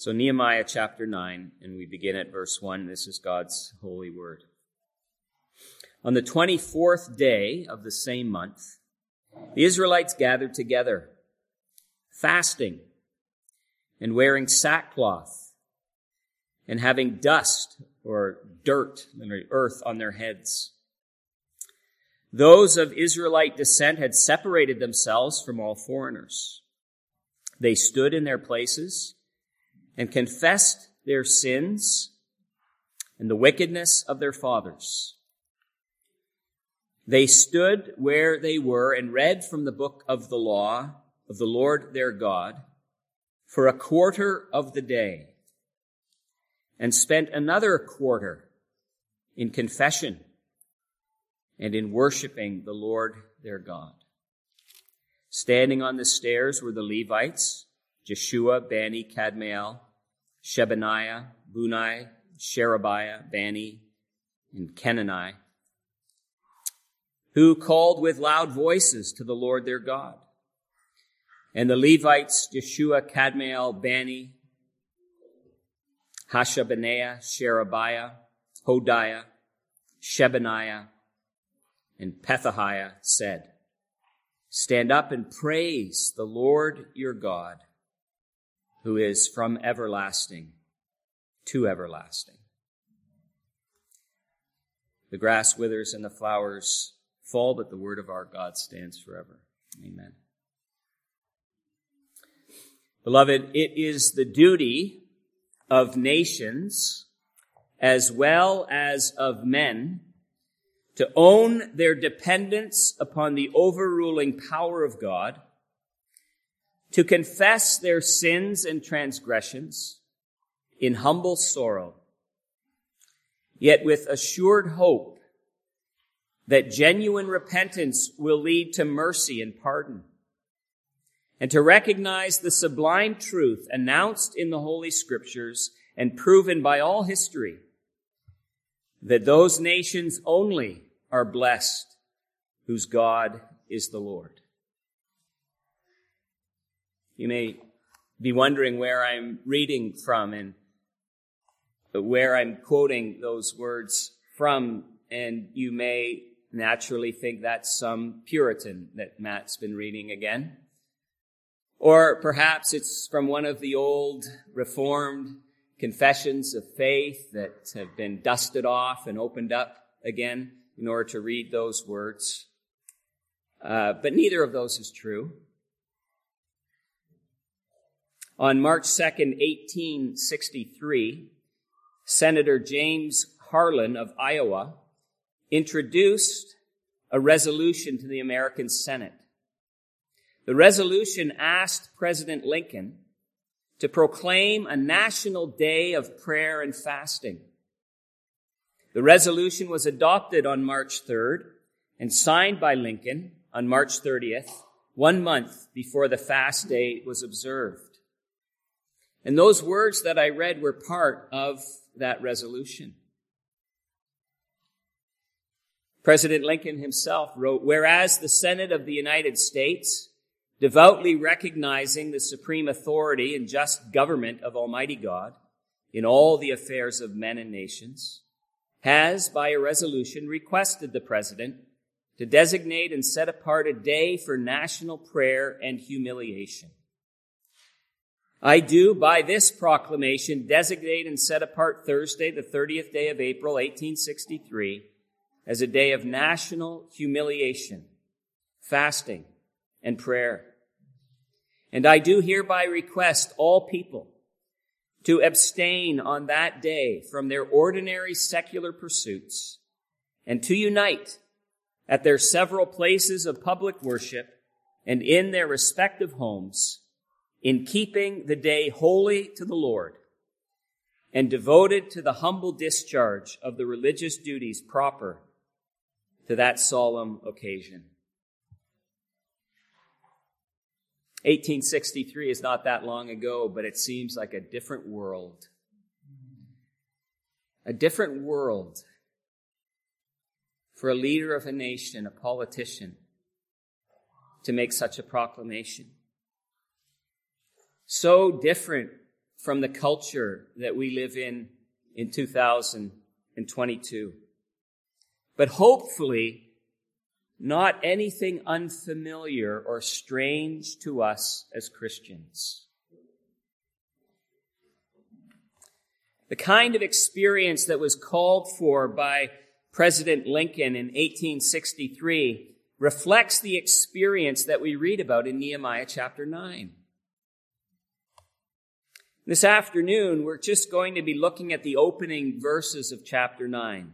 So, Nehemiah chapter 9, and we begin at verse 1. This is God's holy word. On the 24th day of the same month, the Israelites gathered together, fasting and wearing sackcloth and having dust or dirt earth on their heads. Those of Israelite descent had separated themselves from all foreigners. They stood in their places and confessed their sins and the wickedness of their fathers. They stood where they were and read from the book of the law of the Lord their God for a quarter of the day and spent another quarter in confession and in worshiping the Lord their God. Standing on the stairs were the Levites, Jeshua, Bani, Kadmiel, Shebaniah, Bunai, Sherebiah, Bani, and Kenani, who called with loud voices to the Lord their God. And the Levites, Jeshua, Kadmiel, Bani, Hashabaniah, Sherebiah, Hodiah, Shebaniah, and Pethahiah said, Stand up and praise the Lord your God who is from everlasting to everlasting. The grass withers and the flowers fall, but the word of our God stands forever. Amen. Beloved, it is the duty of nations as well as of men to own their dependence upon the overruling power of God to confess their sins and transgressions in humble sorrow, yet with assured hope that genuine repentance will lead to mercy and pardon, and to recognize the sublime truth announced in the Holy Scriptures and proven by all history that those nations only are blessed whose God is the Lord. You may be wondering where I'm reading from and where I'm quoting those words from, and you may naturally think that's some Puritan that Matt's been reading again. Or perhaps it's from one of the old Reformed confessions of faith that have been dusted off and opened up again in order to read those words. Uh, but neither of those is true. On March 2nd, 1863, Senator James Harlan of Iowa introduced a resolution to the American Senate. The resolution asked President Lincoln to proclaim a national day of prayer and fasting. The resolution was adopted on March 3rd and signed by Lincoln on March 30th, one month before the fast day was observed. And those words that I read were part of that resolution. President Lincoln himself wrote, whereas the Senate of the United States, devoutly recognizing the supreme authority and just government of Almighty God in all the affairs of men and nations, has, by a resolution, requested the President to designate and set apart a day for national prayer and humiliation I do, by this proclamation, designate and set apart Thursday, the 30th day of April, 1863, as a day of national humiliation, fasting, and prayer. And I do hereby request all people to abstain on that day from their ordinary secular pursuits and to unite at their several places of public worship and in their respective homes in keeping the day holy to the Lord and devoted to the humble discharge of the religious duties proper to that solemn occasion. 1863 is not that long ago, but it seems like a different world. A different world for a leader of a nation, a politician, to make such a proclamation so different from the culture that we live in in 2022. But hopefully, not anything unfamiliar or strange to us as Christians. The kind of experience that was called for by President Lincoln in 1863 reflects the experience that we read about in Nehemiah chapter 9. This afternoon, we're just going to be looking at the opening verses of chapter 9.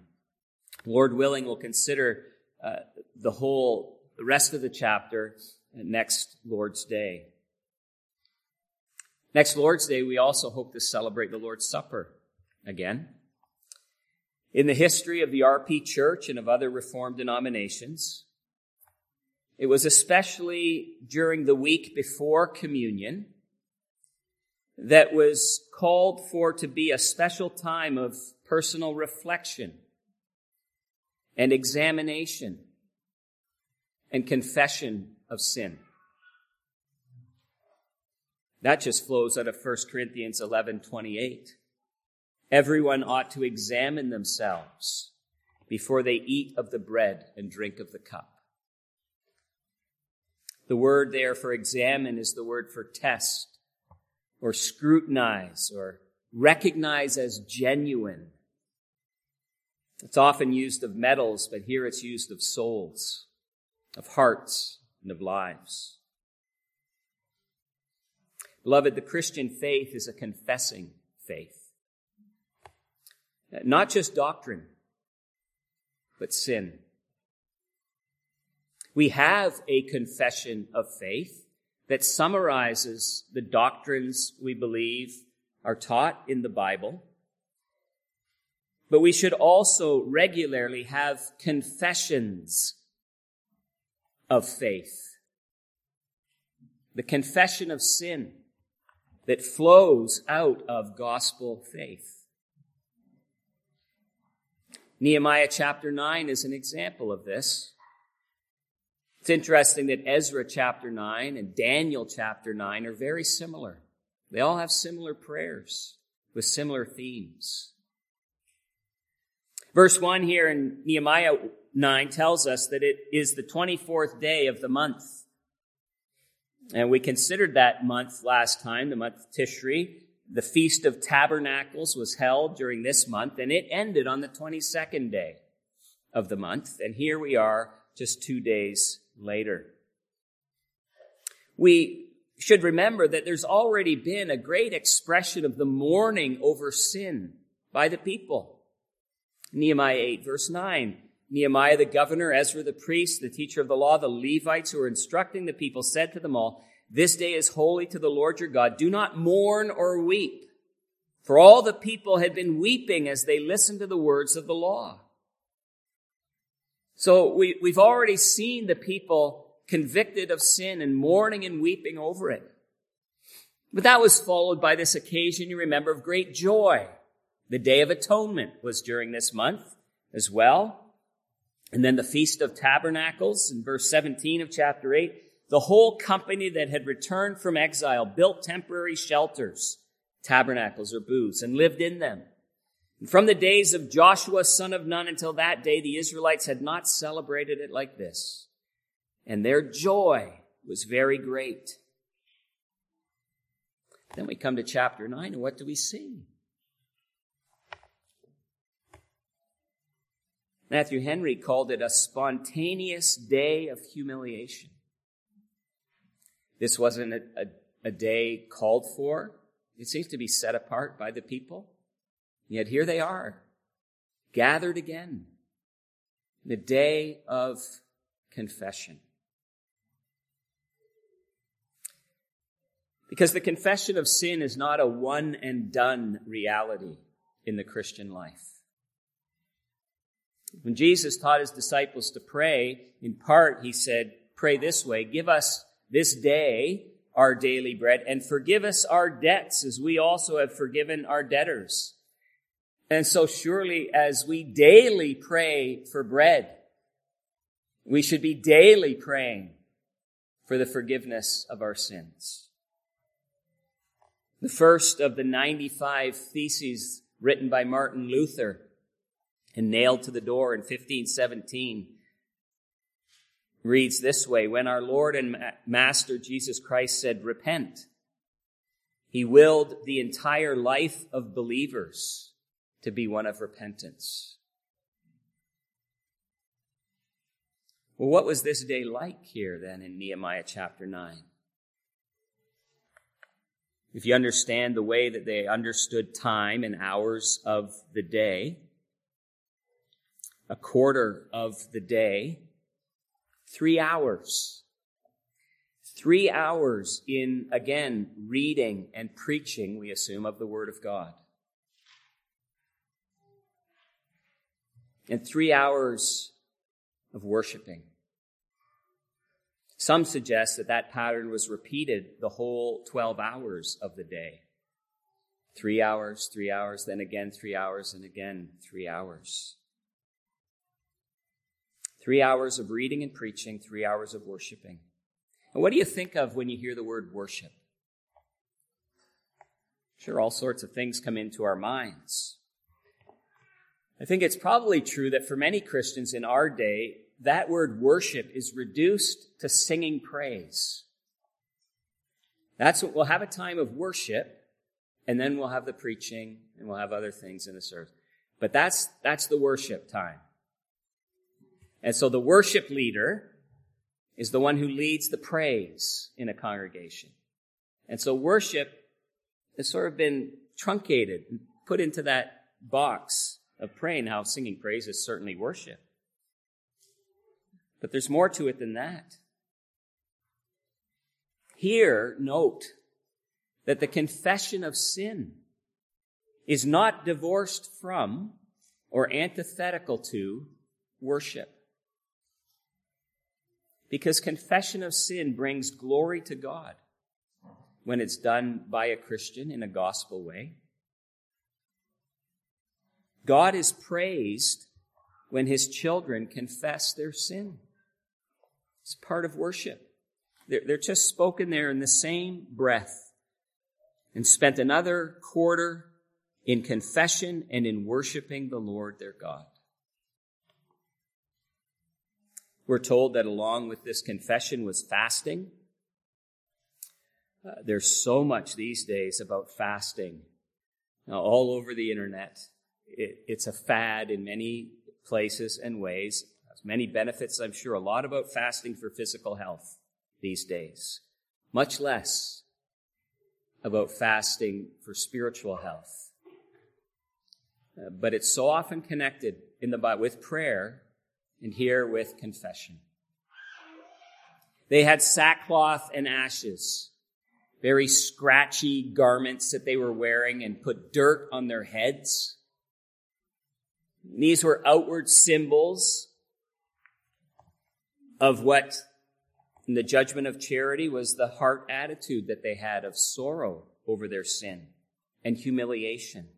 Lord willing, we'll consider uh, the whole, the rest of the chapter next Lord's Day. Next Lord's Day, we also hope to celebrate the Lord's Supper again. In the history of the RP Church and of other Reformed denominations, it was especially during the week before communion that was called for to be a special time of personal reflection and examination and confession of sin. That just flows out of 1 Corinthians 11 28. Everyone ought to examine themselves before they eat of the bread and drink of the cup. The word there for examine is the word for test or scrutinize or recognize as genuine. It's often used of metals, but here it's used of souls, of hearts, and of lives. Beloved, the Christian faith is a confessing faith. Not just doctrine, but sin. We have a confession of faith that summarizes the doctrines we believe are taught in the Bible. But we should also regularly have confessions of faith. The confession of sin that flows out of gospel faith. Nehemiah chapter 9 is an example of this. It's interesting that Ezra chapter 9 and Daniel chapter 9 are very similar. They all have similar prayers with similar themes. Verse 1 here in Nehemiah 9 tells us that it is the 24th day of the month. And we considered that month last time, the month Tishri. The Feast of Tabernacles was held during this month, and it ended on the 22nd day of the month. And here we are just two days later. We should remember that there's already been a great expression of the mourning over sin by the people. Nehemiah 8, verse 9. Nehemiah the governor, Ezra the priest, the teacher of the law, the Levites who were instructing the people said to them all, this day is holy to the Lord your God. Do not mourn or weep. For all the people had been weeping as they listened to the words of the law. So we, we've already seen the people convicted of sin and mourning and weeping over it. But that was followed by this occasion, you remember, of great joy. The Day of Atonement was during this month as well. And then the Feast of Tabernacles in verse 17 of chapter 8 the whole company that had returned from exile built temporary shelters, tabernacles or booths, and lived in them. And from the days of Joshua, son of Nun, until that day, the Israelites had not celebrated it like this. And their joy was very great. Then we come to chapter 9, and what do we see? Matthew Henry called it a spontaneous day of humiliation. This wasn't a, a, a day called for. It seems to be set apart by the people. Yet here they are, gathered again, the day of confession. Because the confession of sin is not a one and done reality in the Christian life. When Jesus taught his disciples to pray, in part he said, Pray this way, give us this day our daily bread and forgive us our debts as we also have forgiven our debtors. And so surely as we daily pray for bread, we should be daily praying for the forgiveness of our sins. The first of the 95 theses written by Martin Luther and nailed to the door in 1517 reads this way When our Lord and Master Jesus Christ said, Repent, he willed the entire life of believers to be one of repentance. Well, what was this day like here then in Nehemiah chapter 9? If you understand the way that they understood time and hours of the day, a quarter of the day, three hours. Three hours in, again, reading and preaching, we assume, of the Word of God. And three hours of worshiping. Some suggest that that pattern was repeated the whole 12 hours of the day. Three hours, three hours, then again three hours, and again three hours. Three hours of reading and preaching, three hours of worshiping. And what do you think of when you hear the word worship? Sure, all sorts of things come into our minds. I think it's probably true that for many Christians in our day, that word worship is reduced to singing praise. That's what we'll have a time of worship, and then we'll have the preaching, and we'll have other things in the service. But that's, that's the worship time. And so the worship leader is the one who leads the praise in a congregation. And so worship has sort of been truncated and put into that box of praying. How singing praise is certainly worship. But there's more to it than that. Here, note that the confession of sin is not divorced from or antithetical to worship. Because confession of sin brings glory to God when it's done by a Christian in a gospel way. God is praised when his children confess their sin. It's part of worship. They're, they're just spoken there in the same breath and spent another quarter in confession and in worshiping the Lord their God. We're told that along with this confession was fasting. Uh, there's so much these days about fasting. Now, all over the internet, it, it's a fad in many places and ways many benefits, I'm sure, a lot about fasting for physical health these days, much less about fasting for spiritual health. Uh, but it's so often connected in the with prayer and here with confession. They had sackcloth and ashes, very scratchy garments that they were wearing and put dirt on their heads. These were outward symbols of what in the judgment of charity was the heart attitude that they had of sorrow over their sin and humiliation.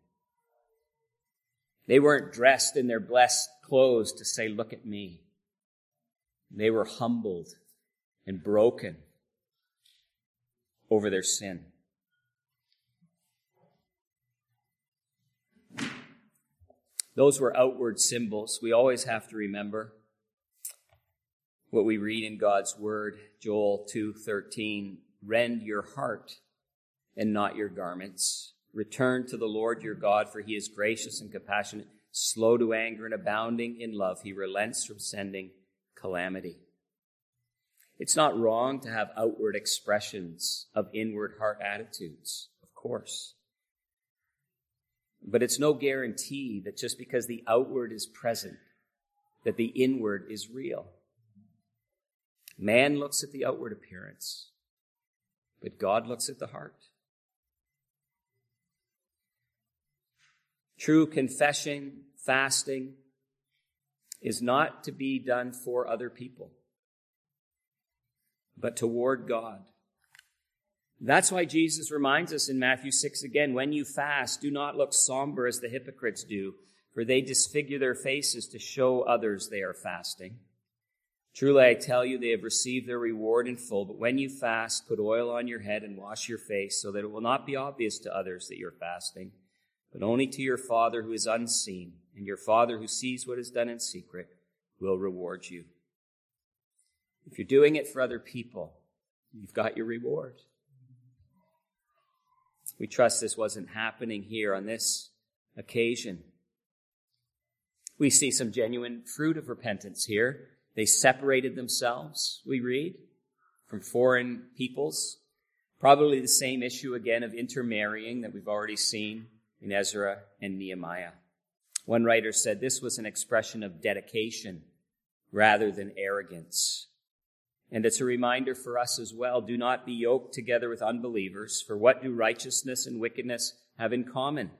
They weren't dressed in their blessed clothes to say, look at me. They were humbled and broken over their sin. Those were outward symbols. We always have to remember what we read in God's word, Joel 2:13, rend your heart and not your garments. Return to the Lord your God for he is gracious and compassionate, slow to anger and abounding in love. He relents from sending calamity. It's not wrong to have outward expressions of inward heart attitudes, of course. But it's no guarantee that just because the outward is present, that the inward is real. Man looks at the outward appearance, but God looks at the heart. True confession, fasting, is not to be done for other people, but toward God. That's why Jesus reminds us in Matthew 6 again when you fast, do not look somber as the hypocrites do, for they disfigure their faces to show others they are fasting. Truly, I tell you, they have received their reward in full. But when you fast, put oil on your head and wash your face, so that it will not be obvious to others that you're fasting, but only to your Father who is unseen. And your Father who sees what is done in secret will reward you. If you're doing it for other people, you've got your reward. We trust this wasn't happening here on this occasion. We see some genuine fruit of repentance here. They separated themselves, we read, from foreign peoples. Probably the same issue again of intermarrying that we've already seen in Ezra and Nehemiah. One writer said this was an expression of dedication rather than arrogance. And it's a reminder for us as well do not be yoked together with unbelievers, for what do righteousness and wickedness have in common?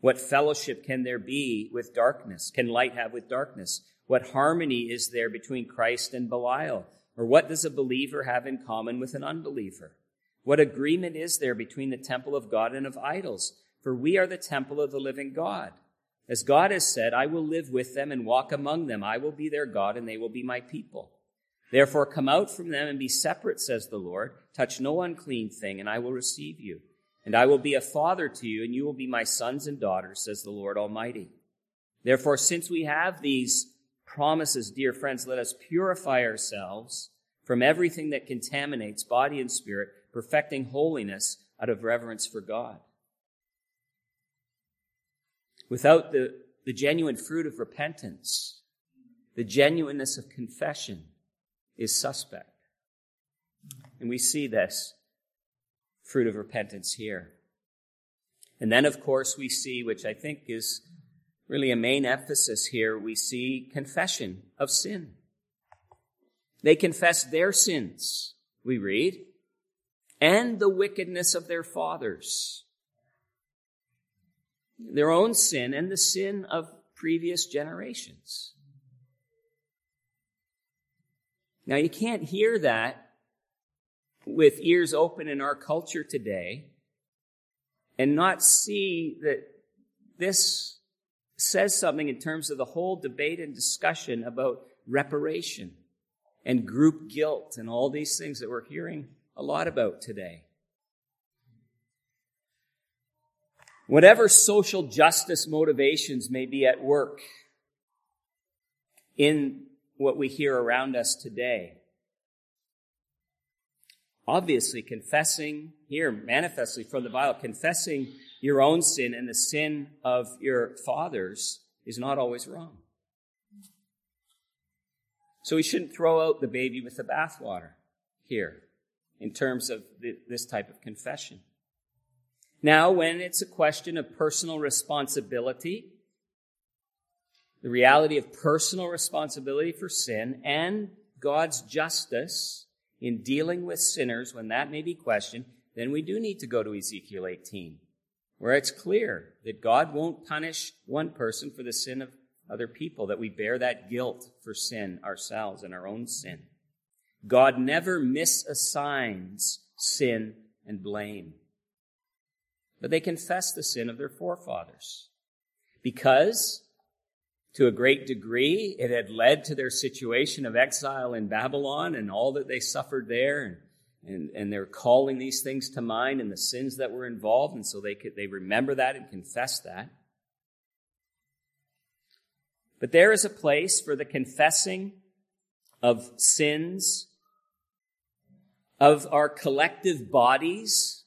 What fellowship can there be with darkness? Can light have with darkness? What harmony is there between Christ and Belial? Or what does a believer have in common with an unbeliever? What agreement is there between the temple of God and of idols? For we are the temple of the living God. As God has said, I will live with them and walk among them. I will be their God and they will be my people. Therefore come out from them and be separate, says the Lord. Touch no unclean thing and I will receive you. And I will be a father to you and you will be my sons and daughters, says the Lord Almighty. Therefore, since we have these promises, dear friends, let us purify ourselves from everything that contaminates body and spirit, perfecting holiness out of reverence for God. Without the, the genuine fruit of repentance, the genuineness of confession is suspect. And we see this fruit of repentance here. And then, of course, we see, which I think is really a main emphasis here, we see confession of sin. They confess their sins, we read, and the wickedness of their fathers. Their own sin and the sin of previous generations. Now, you can't hear that with ears open in our culture today and not see that this says something in terms of the whole debate and discussion about reparation and group guilt and all these things that we're hearing a lot about today. Whatever social justice motivations may be at work in what we hear around us today, obviously confessing here manifestly from the Bible, confessing your own sin and the sin of your fathers is not always wrong. So we shouldn't throw out the baby with the bathwater here in terms of this type of confession. Now, when it's a question of personal responsibility, the reality of personal responsibility for sin and God's justice in dealing with sinners, when that may be questioned, then we do need to go to Ezekiel 18 where it's clear that God won't punish one person for the sin of other people, that we bear that guilt for sin ourselves and our own sin. God never misassigns sin and blame. But they confess the sin of their forefathers because, to a great degree, it had led to their situation of exile in Babylon and all that they suffered there and and, and they're calling these things to mind and the sins that were involved, and so they could, they remember that and confess that. But there is a place for the confessing of sins of our collective bodies,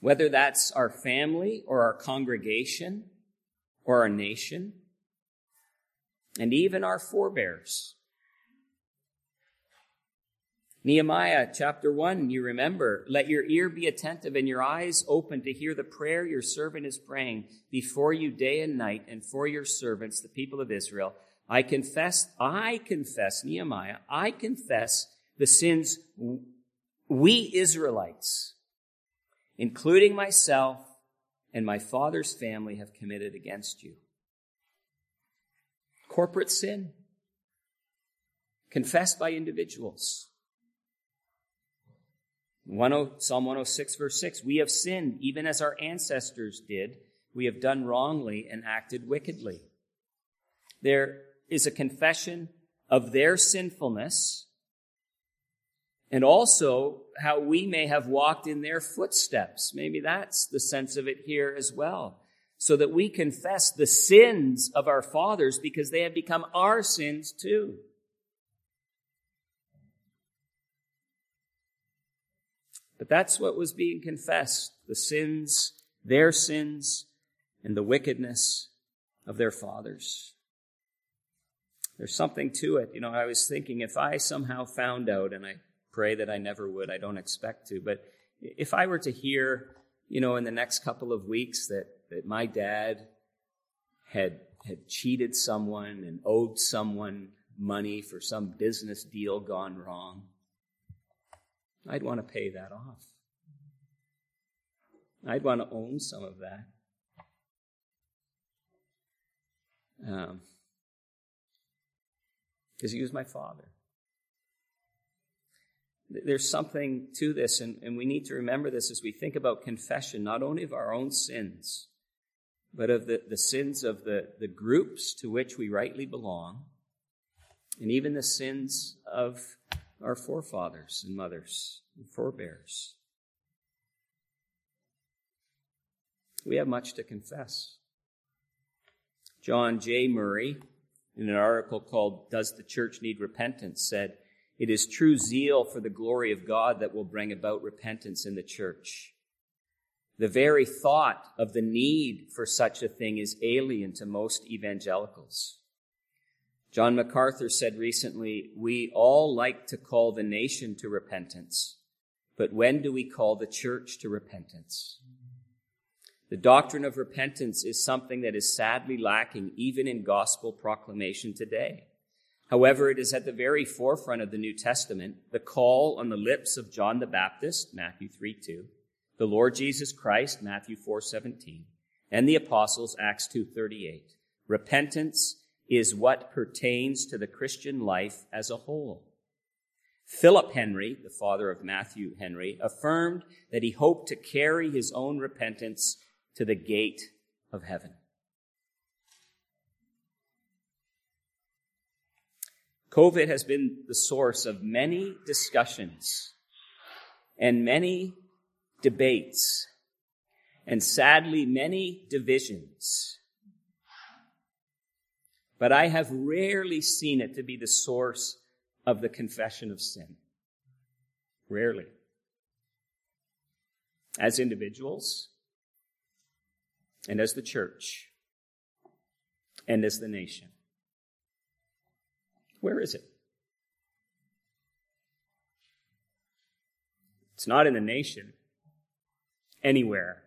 whether that's our family or our congregation or our nation, and even our forebears. Nehemiah chapter 1, you remember, let your ear be attentive and your eyes open to hear the prayer your servant is praying before you day and night and for your servants, the people of Israel. I confess, I confess, Nehemiah, I confess the sins we Israelites, including myself and my father's family, have committed against you. Corporate sin, confessed by individuals oh, Psalm 106, verse 6 We have sinned even as our ancestors did. We have done wrongly and acted wickedly. There is a confession of their sinfulness and also how we may have walked in their footsteps. Maybe that's the sense of it here as well. So that we confess the sins of our fathers because they have become our sins too. But that's what was being confessed the sins, their sins, and the wickedness of their fathers. There's something to it. You know, I was thinking if I somehow found out, and I pray that I never would, I don't expect to, but if I were to hear, you know, in the next couple of weeks that, that my dad had, had cheated someone and owed someone money for some business deal gone wrong, I'd want to pay that off. I'd want to own some of that. Um, because he was my father. There's something to this, and, and we need to remember this as we think about confession, not only of our own sins, but of the, the sins of the, the groups to which we rightly belong, and even the sins of our forefathers and mothers and forebears. We have much to confess. John J. Murray, in an article called Does the Church Need Repentance, said, It is true zeal for the glory of God that will bring about repentance in the church. The very thought of the need for such a thing is alien to most evangelicals. John MacArthur said recently, We all like to call the nation to repentance, but when do we call the church to repentance? The doctrine of repentance is something that is sadly lacking even in gospel proclamation today. However, it is at the very forefront of the New Testament, the call on the lips of John the Baptist, Matthew 3 2, the Lord Jesus Christ, Matthew 4 17, and the apostles, Acts 2 38. Repentance is what pertains to the Christian life as a whole. Philip Henry, the father of Matthew Henry, affirmed that he hoped to carry his own repentance to the gate of heaven. COVID has been the source of many discussions and many debates and sadly many divisions. But I have rarely seen it to be the source of the confession of sin. Rarely. As individuals, and as the church and as the nation. Where is it? It's not in the nation, anywhere.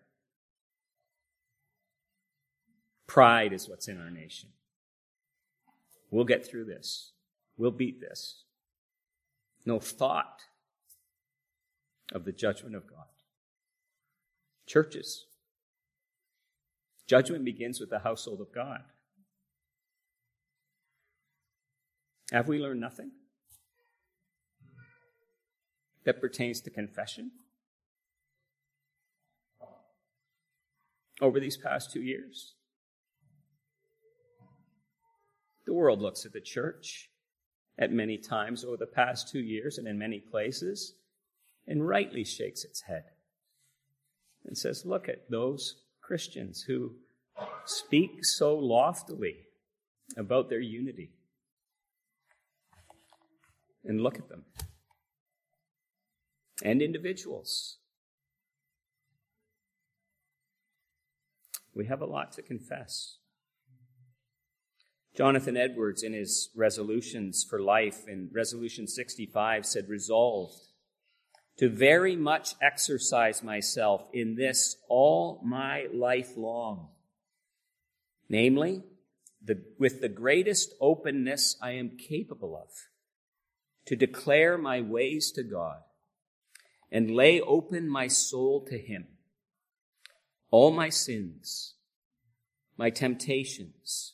Pride is what's in our nation. We'll get through this. We'll beat this. No thought of the judgment of God. Churches, Judgment begins with the household of God. Have we learned nothing that pertains to confession over these past two years? The world looks at the church at many times over the past two years and in many places and rightly shakes its head and says, Look at those Christians who speak so loftily about their unity. And look at them. And individuals. We have a lot to confess. Jonathan Edwards, in his resolutions for life in Resolution 65, said, Resolved to very much exercise myself in this all my life long. Namely, the, with the greatest openness I am capable of, to declare my ways to God and lay open my soul to Him. All my sins, my temptations,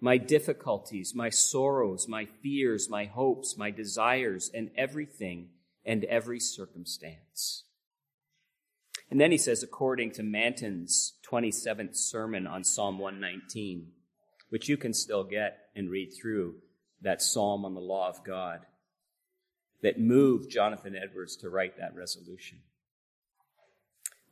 my difficulties, my sorrows, my fears, my hopes, my desires, and everything and every circumstance. And then he says, according to Manton's 27th sermon on Psalm 119, which you can still get and read through, that psalm on the law of God that moved Jonathan Edwards to write that resolution.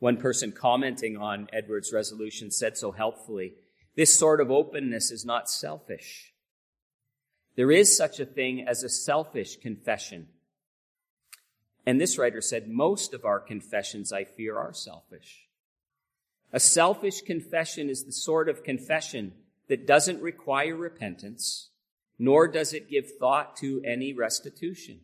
One person commenting on Edwards' resolution said so helpfully this sort of openness is not selfish. There is such a thing as a selfish confession. And this writer said, most of our confessions, I fear, are selfish. A selfish confession is the sort of confession that doesn't require repentance, nor does it give thought to any restitution.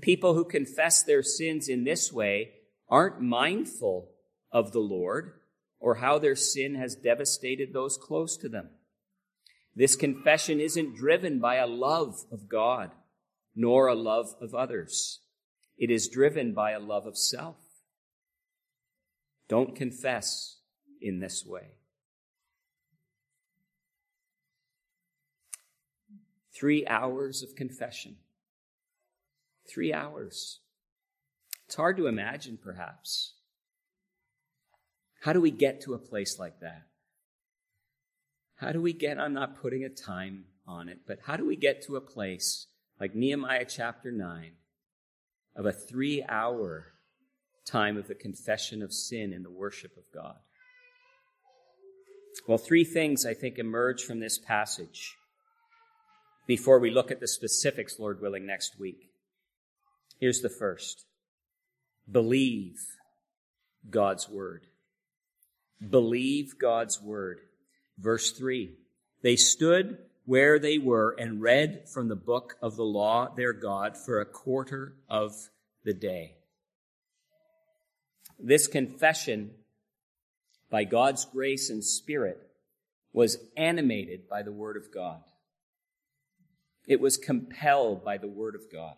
People who confess their sins in this way aren't mindful of the Lord or how their sin has devastated those close to them. This confession isn't driven by a love of God, nor a love of others. It is driven by a love of self. Don't confess in this way. Three hours of confession. Three hours. It's hard to imagine, perhaps. How do we get to a place like that? How do we get, I'm not putting a time on it, but how do we get to a place like Nehemiah chapter 9 of a three hour time of the confession of sin and the worship of God? Well, three things I think emerge from this passage before we look at the specifics, Lord willing, next week. Here's the first believe God's word. Believe God's word. Verse 3 They stood where they were and read from the book of the law their God for a quarter of the day. This confession, by God's grace and Spirit, was animated by the Word of God. It was compelled by the Word of God.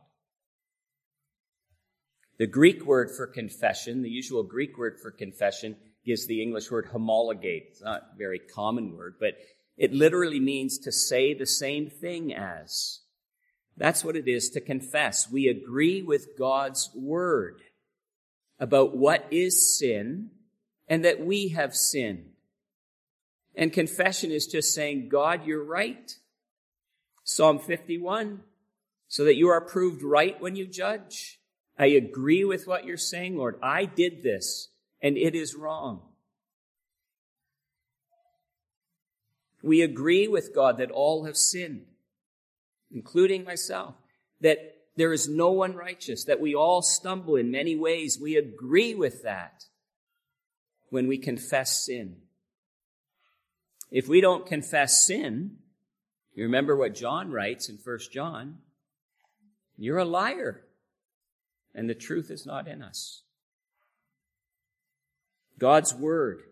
The Greek word for confession, the usual Greek word for confession, gives the English word homologate. It's not a very common word, but it literally means to say the same thing as. That's what it is to confess. We agree with God's word about what is sin and that we have sinned. And confession is just saying, God, you're right. Psalm 51, so that you are proved right when you judge. I agree with what you're saying, Lord. I did this and it is wrong. We agree with God that all have sinned, including myself, that there is no one righteous, that we all stumble in many ways. We agree with that when we confess sin. If we don't confess sin, you remember what John writes in 1 John, you're a liar, and the truth is not in us. God's word.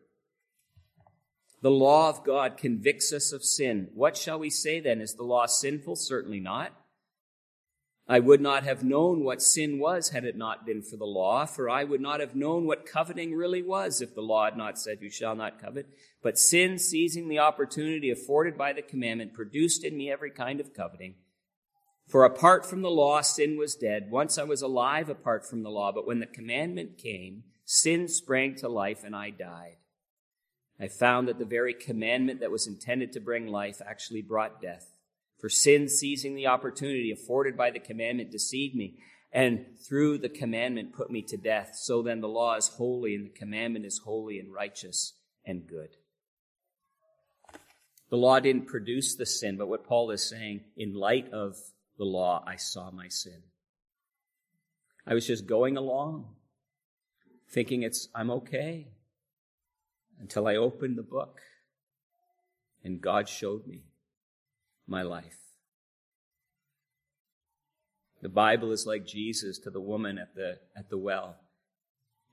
The law of God convicts us of sin. What shall we say then? Is the law sinful? Certainly not. I would not have known what sin was had it not been for the law, for I would not have known what coveting really was if the law had not said, You shall not covet. But sin, seizing the opportunity afforded by the commandment, produced in me every kind of coveting. For apart from the law, sin was dead. Once I was alive apart from the law, but when the commandment came, sin sprang to life and I died. I found that the very commandment that was intended to bring life actually brought death. For sin, seizing the opportunity afforded by the commandment, deceived me, and through the commandment put me to death. So then the law is holy, and the commandment is holy and righteous and good. The law didn't produce the sin, but what Paul is saying, in light of the law, I saw my sin. I was just going along thinking it's, I'm okay. Until I opened the book and God showed me my life. The Bible is like Jesus to the woman at the, at the well.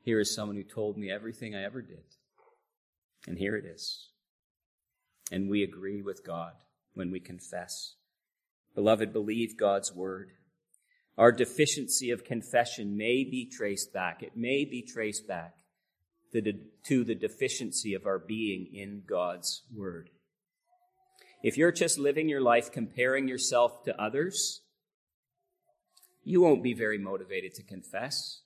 Here is someone who told me everything I ever did. And here it is. And we agree with God when we confess. Beloved, believe God's word. Our deficiency of confession may be traced back. It may be traced back to the deficiency of our being in God's Word. If you're just living your life comparing yourself to others, you won't be very motivated to confess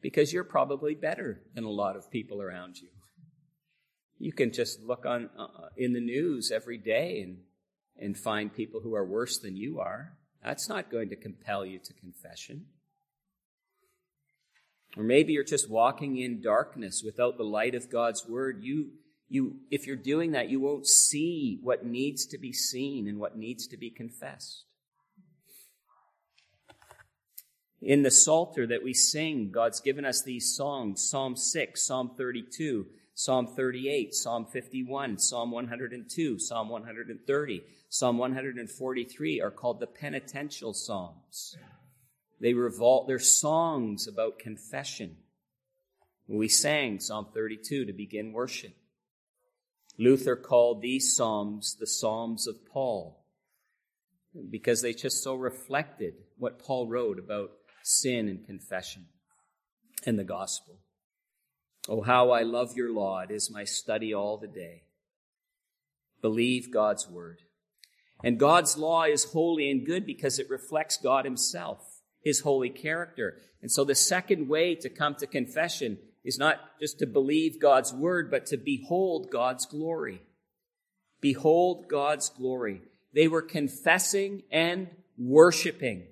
because you're probably better than a lot of people around you. You can just look on uh, in the news every day and and find people who are worse than you are. That's not going to compel you to confession. Or maybe you're just walking in darkness without the light of God's word. You, you, if you're doing that, you won't see what needs to be seen and what needs to be confessed. In the Psalter that we sing, God's given us these songs Psalm 6, Psalm 32, Psalm 38, Psalm 51, Psalm 102, Psalm 130, Psalm 143 are called the penitential Psalms. They revolve, they're songs about confession. We sang Psalm 32 to begin worship. Luther called these Psalms the Psalms of Paul because they just so reflected what Paul wrote about sin and confession and the gospel. Oh, how I love your law. It is my study all the day. Believe God's word. And God's law is holy and good because it reflects God himself his holy character. And so the second way to come to confession is not just to believe God's word, but to behold God's glory. Behold God's glory. They were confessing and worshiping.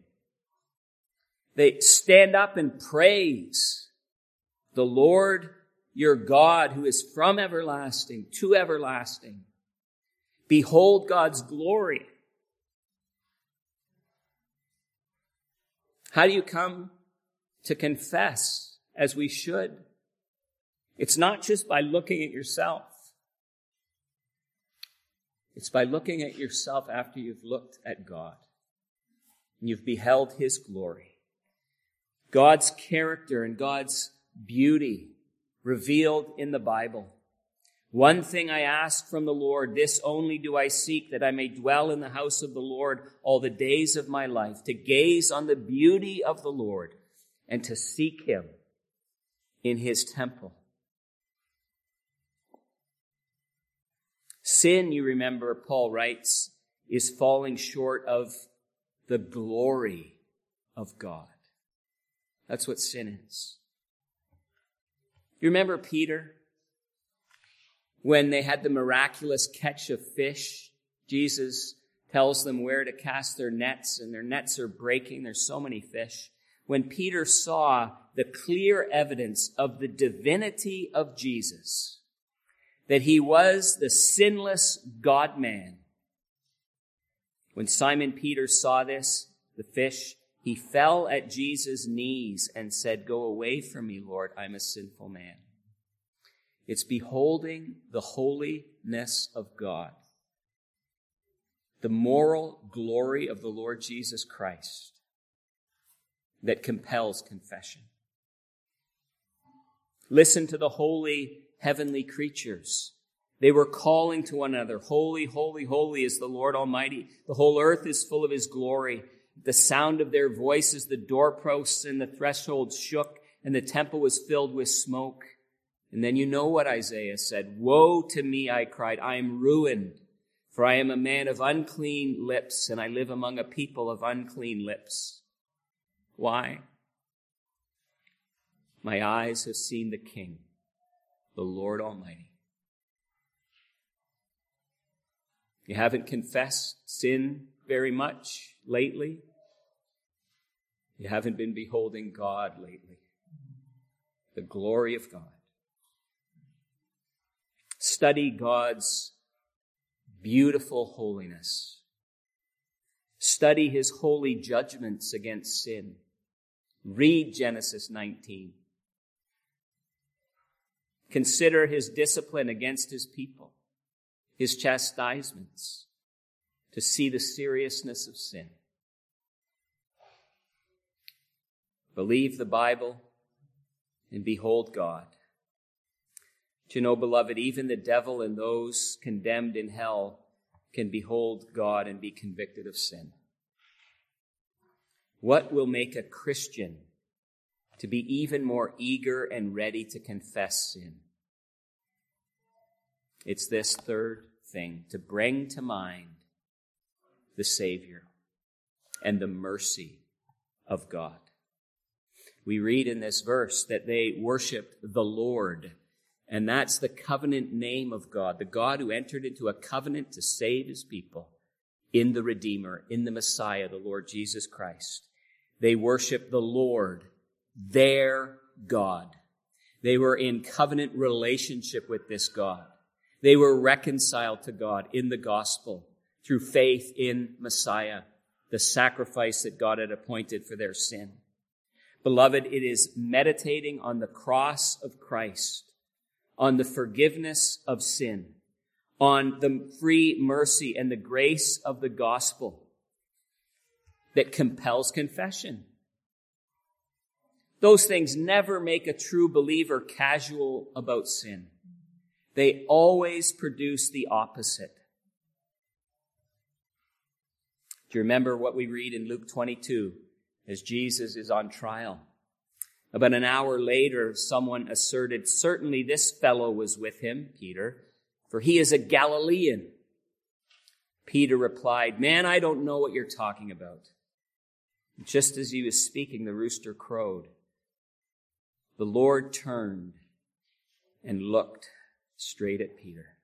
They stand up and praise the Lord your God who is from everlasting to everlasting. Behold God's glory. How do you come to confess as we should? It's not just by looking at yourself. It's by looking at yourself after you've looked at God and you've beheld His glory. God's character and God's beauty revealed in the Bible. One thing I ask from the Lord, this only do I seek, that I may dwell in the house of the Lord all the days of my life, to gaze on the beauty of the Lord and to seek him in his temple. Sin, you remember, Paul writes, is falling short of the glory of God. That's what sin is. You remember Peter? When they had the miraculous catch of fish, Jesus tells them where to cast their nets, and their nets are breaking. There's so many fish. When Peter saw the clear evidence of the divinity of Jesus, that he was the sinless God man, when Simon Peter saw this, the fish, he fell at Jesus' knees and said, Go away from me, Lord, I'm a sinful man. It's beholding the holiness of God, the moral glory of the Lord Jesus Christ that compels confession. Listen to the holy heavenly creatures. They were calling to one another, Holy, holy, holy is the Lord Almighty. The whole earth is full of His glory. The sound of their voices, the doorposts and the thresholds shook, and the temple was filled with smoke. And then you know what Isaiah said. Woe to me, I cried. I am ruined, for I am a man of unclean lips, and I live among a people of unclean lips. Why? My eyes have seen the King, the Lord Almighty. You haven't confessed sin very much lately. You haven't been beholding God lately. The glory of God. Study God's beautiful holiness. Study his holy judgments against sin. Read Genesis 19. Consider his discipline against his people, his chastisements, to see the seriousness of sin. Believe the Bible and behold God to know, beloved, even the devil and those condemned in hell can behold God and be convicted of sin. What will make a Christian to be even more eager and ready to confess sin? It's this third thing to bring to mind the Savior and the mercy of God. We read in this verse that they worshiped the Lord and that's the covenant name of God, the God who entered into a covenant to save his people. in the Redeemer, in the Messiah, the Lord Jesus Christ. They worship the Lord, their God. They were in covenant relationship with this God. They were reconciled to God in the gospel through faith in Messiah, the sacrifice that God had appointed for their sin. Beloved, it is meditating on the cross of Christ, on the forgiveness of sin, on the free mercy and the grace of the gospel that compels confession. Those things never make a true believer casual about sin. They always produce the opposite. Do you remember what we read in Luke 22 as Jesus is on trial? About an hour later, someone asserted, Certainly this fellow was with him, Peter, for he is a Galilean. Peter replied, Man, I don't know what you're talking about. Just as he was speaking, the rooster crowed. The Lord turned and looked straight at Peter.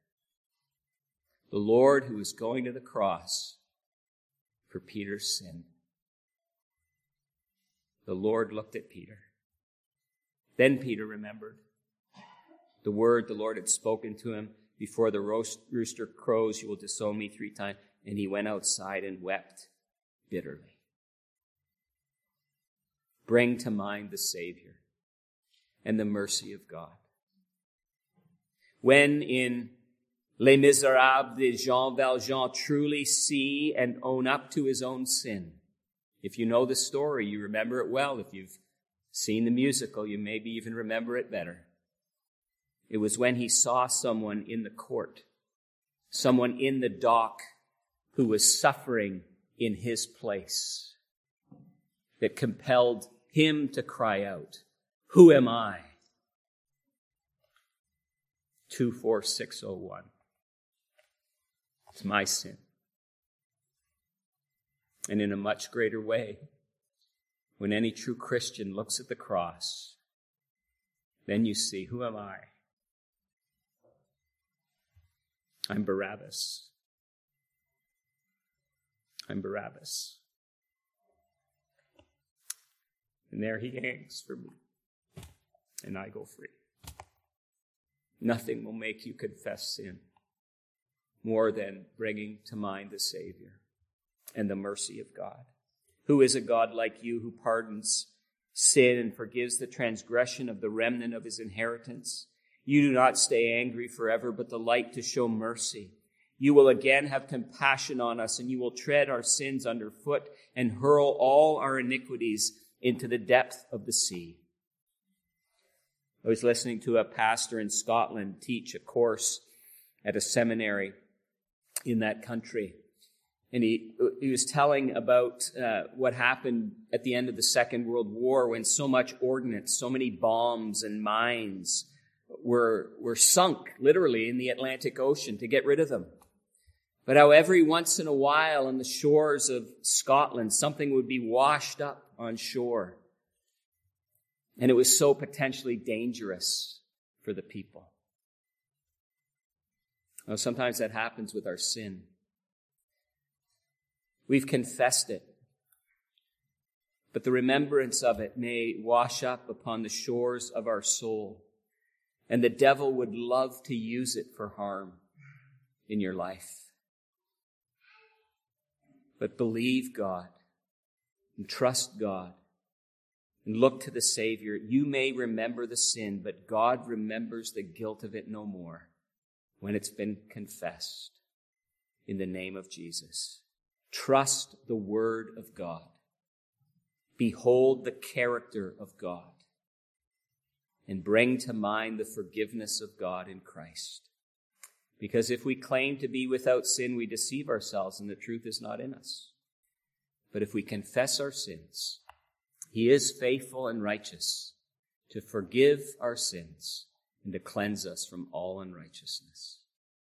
The Lord who was going to the cross for Peter's sin. The Lord looked at Peter. Then Peter remembered the word the Lord had spoken to him before the rooster crows, you will disown me three times. And he went outside and wept bitterly. Bring to mind the Savior and the mercy of God. When in Les Miserables de Jean Valjean truly see and own up to his own sin. If you know the story, you remember it well. If you've seen the musical, you maybe even remember it better. It was when he saw someone in the court, someone in the dock who was suffering in his place that compelled him to cry out, Who am I? 24601. It's my sin. And in a much greater way, when any true Christian looks at the cross, then you see, who am I? I'm Barabbas. I'm Barabbas. And there he hangs for me. And I go free. Nothing will make you confess sin more than bringing to mind the Savior and the mercy of God. Who is a God like you who pardons sin and forgives the transgression of the remnant of his inheritance? You do not stay angry forever, but delight to show mercy. You will again have compassion on us, and you will tread our sins underfoot and hurl all our iniquities into the depth of the sea. I was listening to a pastor in Scotland teach a course at a seminary in that country. And he, he was telling about uh, what happened at the end of the Second World War when so much ordnance, so many bombs and mines were, were sunk literally in the Atlantic Ocean to get rid of them. But how every once in a while on the shores of Scotland, something would be washed up on shore and it was so potentially dangerous for the people. Now, sometimes that happens with our sin. We've confessed it, but the remembrance of it may wash up upon the shores of our soul, and the devil would love to use it for harm in your life. But believe God and trust God and look to the Savior, you may remember the sin, but God remembers the guilt of it no more when it's been confessed in the name of Jesus. Trust the Word of God. Behold the character of God. And bring to mind the forgiveness of God in Christ. Because if we claim to be without sin, we deceive ourselves and the truth is not in us. But if we confess our sins, he is faithful and righteous to forgive our sins and to cleanse us from all unrighteousness.